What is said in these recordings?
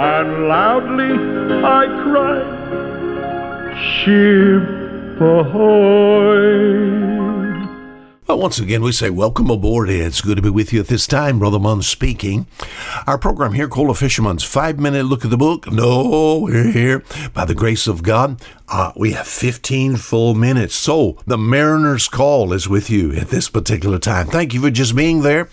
And loudly I cried, Ship ahoy! Well, once again, we say welcome aboard. It's good to be with you at this time. Brother Munn speaking. Our program here called A Fisherman's Five Minute Look at the Book. No, we're here by the grace of God. Uh, we have 15 full minutes. So the Mariner's Call is with you at this particular time. Thank you for just being there.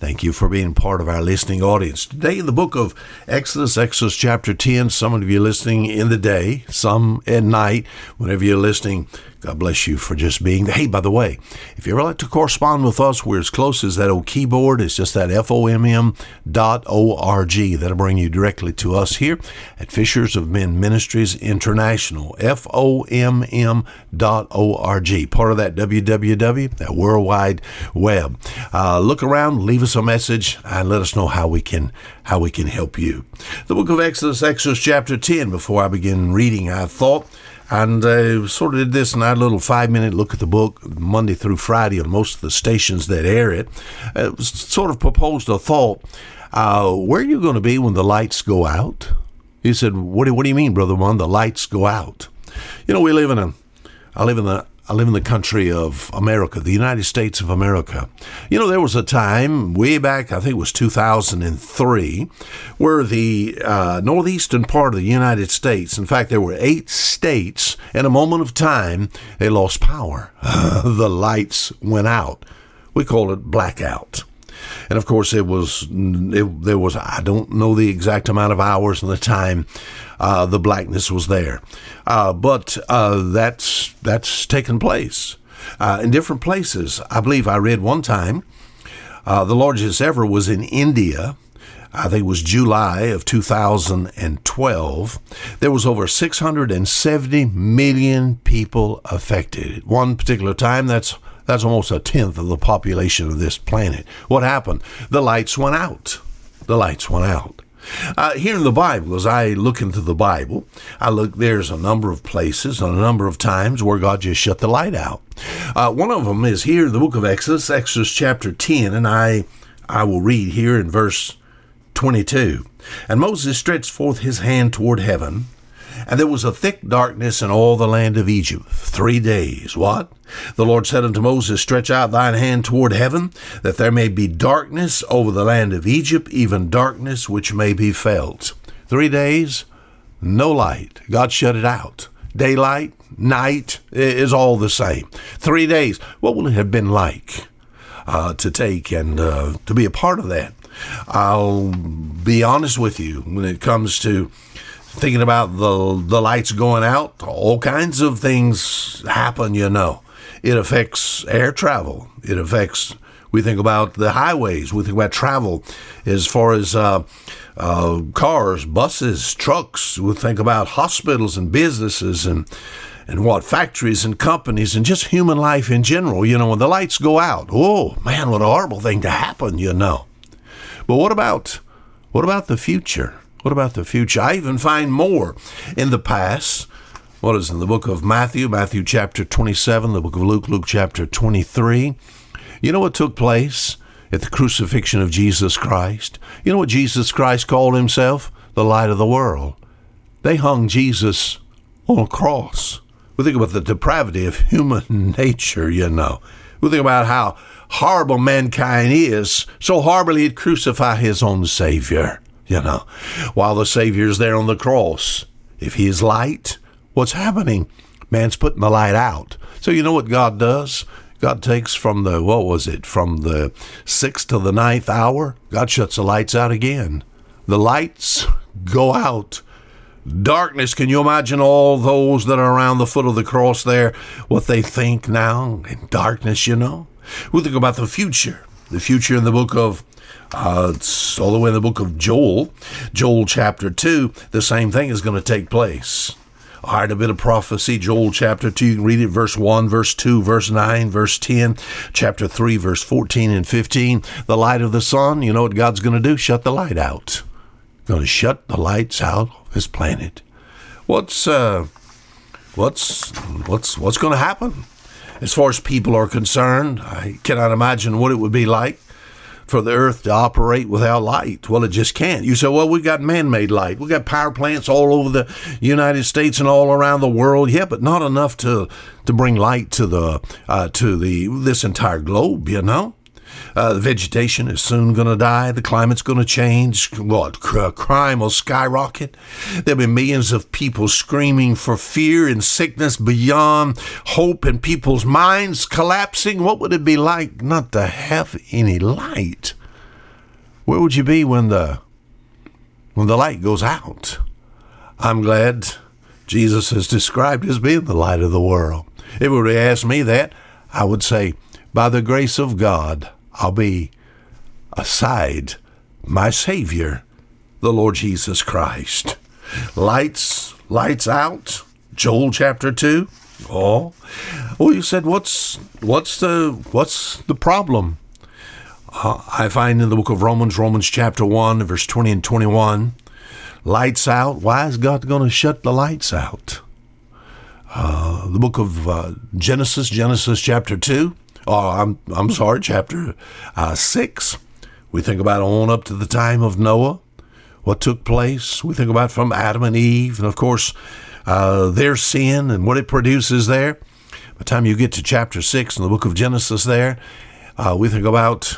Thank you for being part of our listening audience. Today in the book of Exodus, Exodus chapter 10, some of you listening in the day, some at night, whenever you're listening. God bless you for just being there. Hey, by the way, if you ever like to correspond with us, we're as close as that old keyboard. It's just that F-O-M-M dot O-R-G. That'll bring you directly to us here at Fishers of Men Ministries International. F-O-M-M dot O-R-G. Part of that www, that worldwide web. Uh, look around, leave us a message, and let us know how we can how we can help you. The book of Exodus, Exodus chapter 10. Before I begin reading, I thought and uh, sort of did this in our little five minute look at the book Monday through Friday on most of the stations that air it. Uh, sort of proposed a thought uh, where are you going to be when the lights go out? He said, what do, what do you mean, Brother Munn? The lights go out. You know, we live in a, I live in the I live in the country of America, the United States of America. You know, there was a time way back, I think it was 2003, where the uh, northeastern part of the United States, in fact, there were eight states, in a moment of time, they lost power. the lights went out. We call it blackout. And of course, it was it, there was I don't know the exact amount of hours and the time uh, the blackness was there, uh, but uh, that's that's taken place uh, in different places. I believe I read one time uh, the largest ever was in India. I think it was July of 2012. There was over 670 million people affected. At one particular time, that's that's almost a tenth of the population of this planet. What happened? The lights went out. The lights went out. Uh, here in the Bible, as I look into the Bible, I look. There's a number of places, and a number of times where God just shut the light out. Uh, one of them is here in the book of Exodus, Exodus chapter 10, and I, I will read here in verse 22. And Moses stretched forth his hand toward heaven, and there was a thick darkness in all the land of Egypt three days. What? The Lord said unto Moses, Stretch out thine hand toward heaven, that there may be darkness over the land of Egypt, even darkness which may be felt. Three days, no light. God shut it out. Daylight, night is all the same. Three days. What will it have been like uh, to take and uh, to be a part of that? I'll be honest with you when it comes to thinking about the the lights going out. All kinds of things happen, you know. It affects air travel. It affects. We think about the highways. We think about travel as far as uh, uh, cars, buses, trucks. We think about hospitals and businesses and and what factories and companies and just human life in general. You know, when the lights go out, oh man, what a horrible thing to happen. You know. But what about what about the future? What about the future? I even find more in the past. What is in the book of Matthew, Matthew chapter 27, the book of Luke, Luke chapter 23. You know what took place at the crucifixion of Jesus Christ? You know what Jesus Christ called himself? The light of the world. They hung Jesus on a cross. We think about the depravity of human nature, you know. We think about how horrible mankind is, so horribly he'd crucify his own Savior you know, while the Savior's there on the cross. If He is light, what's happening? Man's putting the light out. So you know what God does? God takes from the, what was it, from the sixth to the ninth hour, God shuts the lights out again. The lights go out darkness. Can you imagine all those that are around the foot of the cross there, what they think now in darkness, you know? We think about the future, the future in the book of uh, it's all the way in the book of Joel, Joel chapter 2, the same thing is going to take place. All right, a bit of prophecy, Joel chapter 2, you can read it, verse 1, verse 2, verse 9, verse 10, chapter 3, verse 14 and 15. The light of the sun, you know what God's going to do? Shut the light out. Going to shut the lights out of this planet. What's, uh, what's, what's, what's going to happen? As far as people are concerned, I cannot imagine what it would be like for the earth to operate without light. Well, it just can't. You say, well, we've got man made light. We've got power plants all over the United States and all around the world. Yeah, but not enough to, to bring light to the, uh, to the, this entire globe, you know? Uh, the vegetation is soon going to die. The climate's going to change. What? crime will skyrocket. There'll be millions of people screaming for fear and sickness beyond hope and people's minds collapsing. What would it be like not to have any light? Where would you be when the when the light goes out? I'm glad Jesus is described as being the light of the world. If you were to ask me that, I would say, by the grace of God, I'll be aside my Savior, the Lord Jesus Christ. Lights, lights out. Joel chapter two. Oh, well, you said what's what's the what's the problem? Uh, I find in the book of Romans, Romans chapter one, verse twenty and twenty-one. Lights out. Why is God going to shut the lights out? Uh, the book of uh, Genesis, Genesis chapter two oh, I'm, I'm sorry, chapter uh, 6. We think about on up to the time of Noah, what took place. We think about from Adam and Eve, and of course, uh, their sin and what it produces there. By the time you get to chapter 6 in the book of Genesis, there, uh, we think about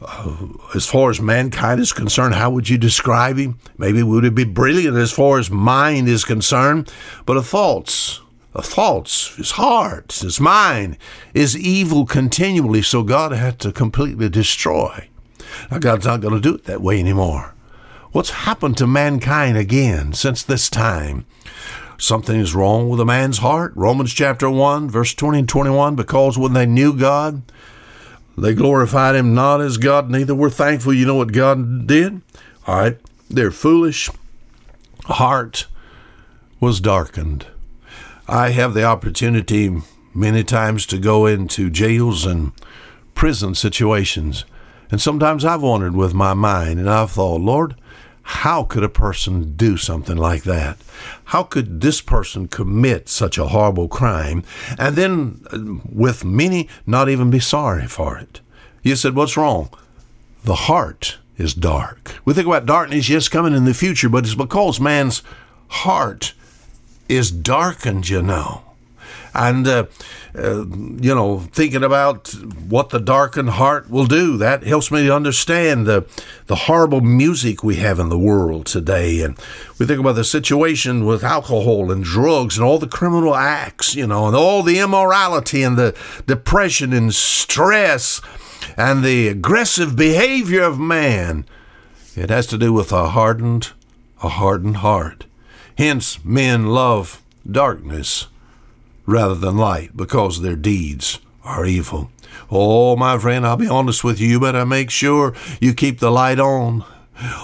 uh, as far as mankind is concerned, how would you describe him? Maybe would it be brilliant as far as mind is concerned, but of thoughts, Uh, thoughts, his heart, his mind is evil continually, so God had to completely destroy. Now, God's not going to do it that way anymore. What's happened to mankind again since this time? Something is wrong with a man's heart. Romans chapter 1, verse 20 and 21 because when they knew God, they glorified him not as God, neither were thankful. You know what God did? All right, their foolish heart was darkened. I have the opportunity many times to go into jails and prison situations. And sometimes I've wondered with my mind, and I've thought, Lord, how could a person do something like that? How could this person commit such a horrible crime and then, uh, with many, not even be sorry for it? You said, What's wrong? The heart is dark. We think about darkness, yes, coming in the future, but it's because man's heart is darkened, you know. And, uh, uh, you know, thinking about what the darkened heart will do, that helps me to understand the, the horrible music we have in the world today. And we think about the situation with alcohol and drugs and all the criminal acts, you know, and all the immorality and the depression and stress and the aggressive behavior of man. It has to do with a hardened, a hardened heart. Hence, men love darkness rather than light because their deeds are evil. Oh, my friend, I'll be honest with you. You better make sure you keep the light on.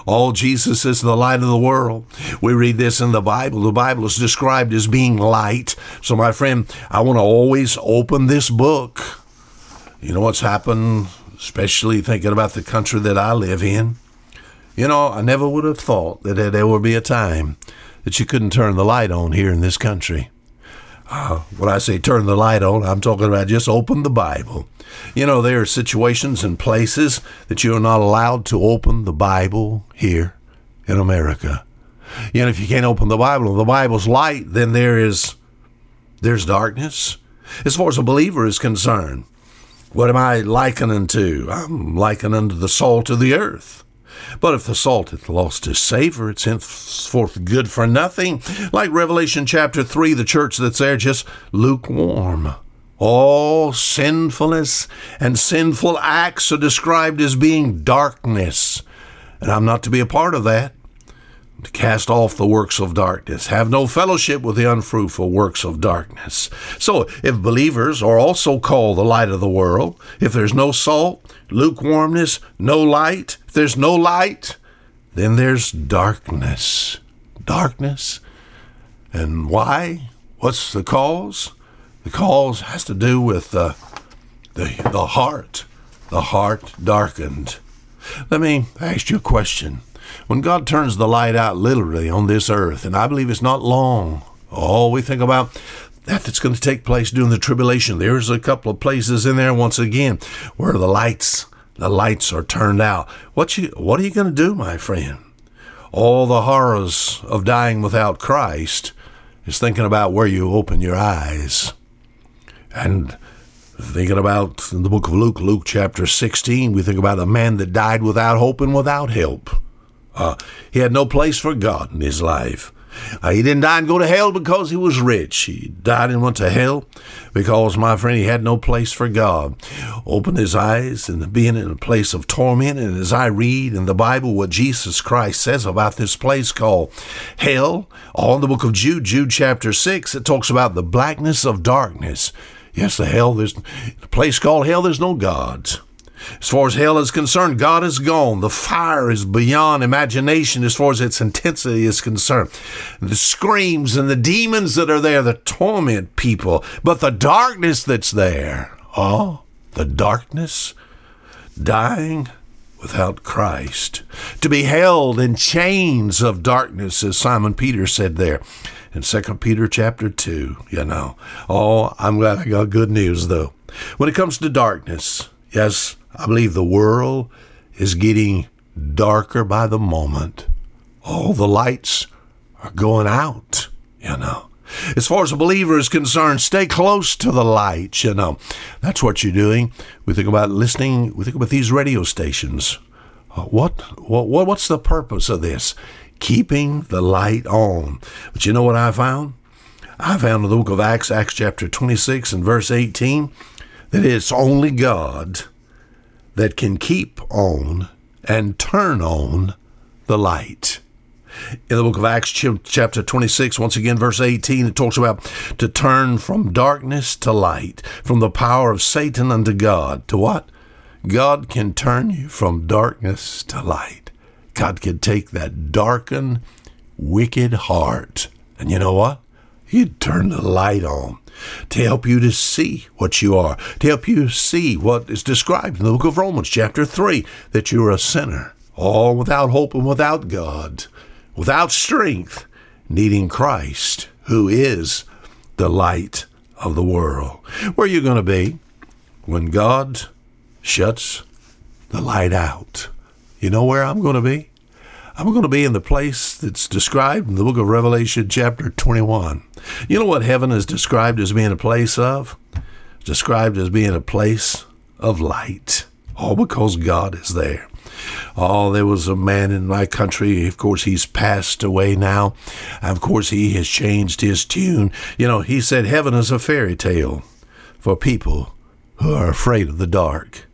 Oh, Jesus is the light of the world. We read this in the Bible. The Bible is described as being light. So, my friend, I want to always open this book. You know what's happened, especially thinking about the country that I live in? You know, I never would have thought that there would be a time that you couldn't turn the light on here in this country. Uh, when I say turn the light on, I'm talking about just open the Bible. You know, there are situations and places that you're not allowed to open the Bible here in America. You know, if you can't open the Bible the Bible's light, then there is there's darkness. As far as a believer is concerned, what am I likening to? I'm likening to the salt of the earth. But if the salt hath lost its savor, it's henceforth good for nothing. Like Revelation chapter 3, the church that's there just lukewarm. All sinfulness and sinful acts are described as being darkness. And I'm not to be a part of that. To cast off the works of darkness. Have no fellowship with the unfruitful works of darkness. So, if believers are also called the light of the world, if there's no salt, lukewarmness, no light, if there's no light, then there's darkness. Darkness. And why? What's the cause? The cause has to do with the, the, the heart. The heart darkened. Let me ask you a question. When God turns the light out literally on this earth, and I believe it's not long, oh, we think about that that's going to take place during the tribulation. There's a couple of places in there once again where the lights, the lights are turned out. What you what are you going to do, my friend? All the horrors of dying without Christ is thinking about where you open your eyes. And thinking about in the book of Luke, Luke chapter 16, we think about a man that died without hope and without help. Uh, he had no place for God in his life. Uh, he didn't die and go to hell because he was rich. He died and went to hell because, my friend, he had no place for God. Opened his eyes and being in a place of torment. And as I read in the Bible what Jesus Christ says about this place called hell, all in the book of Jude, Jude chapter 6, it talks about the blackness of darkness. Yes, the hell, there's a place called hell, there's no gods. As far as hell is concerned, God is gone. The fire is beyond imagination as far as its intensity is concerned. The screams and the demons that are there, the torment people, but the darkness that's there, oh, the darkness, dying without Christ, to be held in chains of darkness, as Simon Peter said there in 2 Peter chapter 2, you know. Oh, I'm glad I got good news though. When it comes to darkness, yes, I believe the world is getting darker by the moment. All the lights are going out, you know. As far as a believer is concerned, stay close to the light, you know. That's what you're doing. We think about listening, we think about these radio stations. Uh, what, what, what's the purpose of this? Keeping the light on. But you know what I found? I found in the book of Acts, Acts chapter 26 and verse 18, that it's only God that can keep on and turn on the light. In the book of Acts, chapter 26, once again, verse 18, it talks about to turn from darkness to light, from the power of Satan unto God. To what? God can turn you from darkness to light. God can take that darkened, wicked heart, and you know what? He'd turn the light on to help you to see what you are, to help you see what is described in the book of Romans, chapter 3, that you're a sinner, all without hope and without God, without strength, needing Christ, who is the light of the world. Where are you going to be when God shuts the light out? You know where I'm going to be? I'm going to be in the place that's described in the book of Revelation, chapter 21. You know what heaven is described as being a place of? Described as being a place of light. All because God is there. Oh, there was a man in my country. Of course, he's passed away now. Of course, he has changed his tune. You know, he said heaven is a fairy tale for people who are afraid of the dark.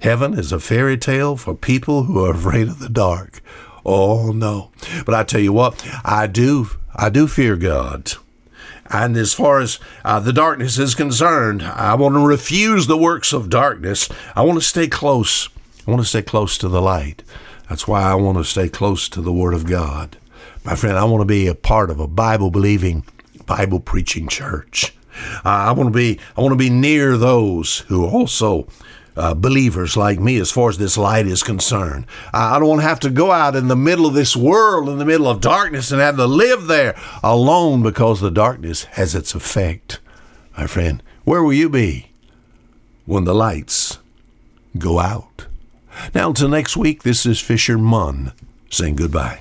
Heaven is a fairy tale for people who are afraid of the dark. Oh no. But I tell you what, I do I do fear God. And as far as uh, the darkness is concerned, I want to refuse the works of darkness. I want to stay close. I want to stay close to the light. That's why I want to stay close to the Word of God. My friend, I want to be a part of a Bible believing, Bible preaching church. Uh, I want to be I want to be near those who also uh, believers like me as far as this light is concerned. I, don't want to have to go out in the middle of this world, in the middle of darkness, and have to live there alone because the darkness has its effect. My friend, where will you be when the lights go out? Now, until next week, this is Fisher Munn saying goodbye.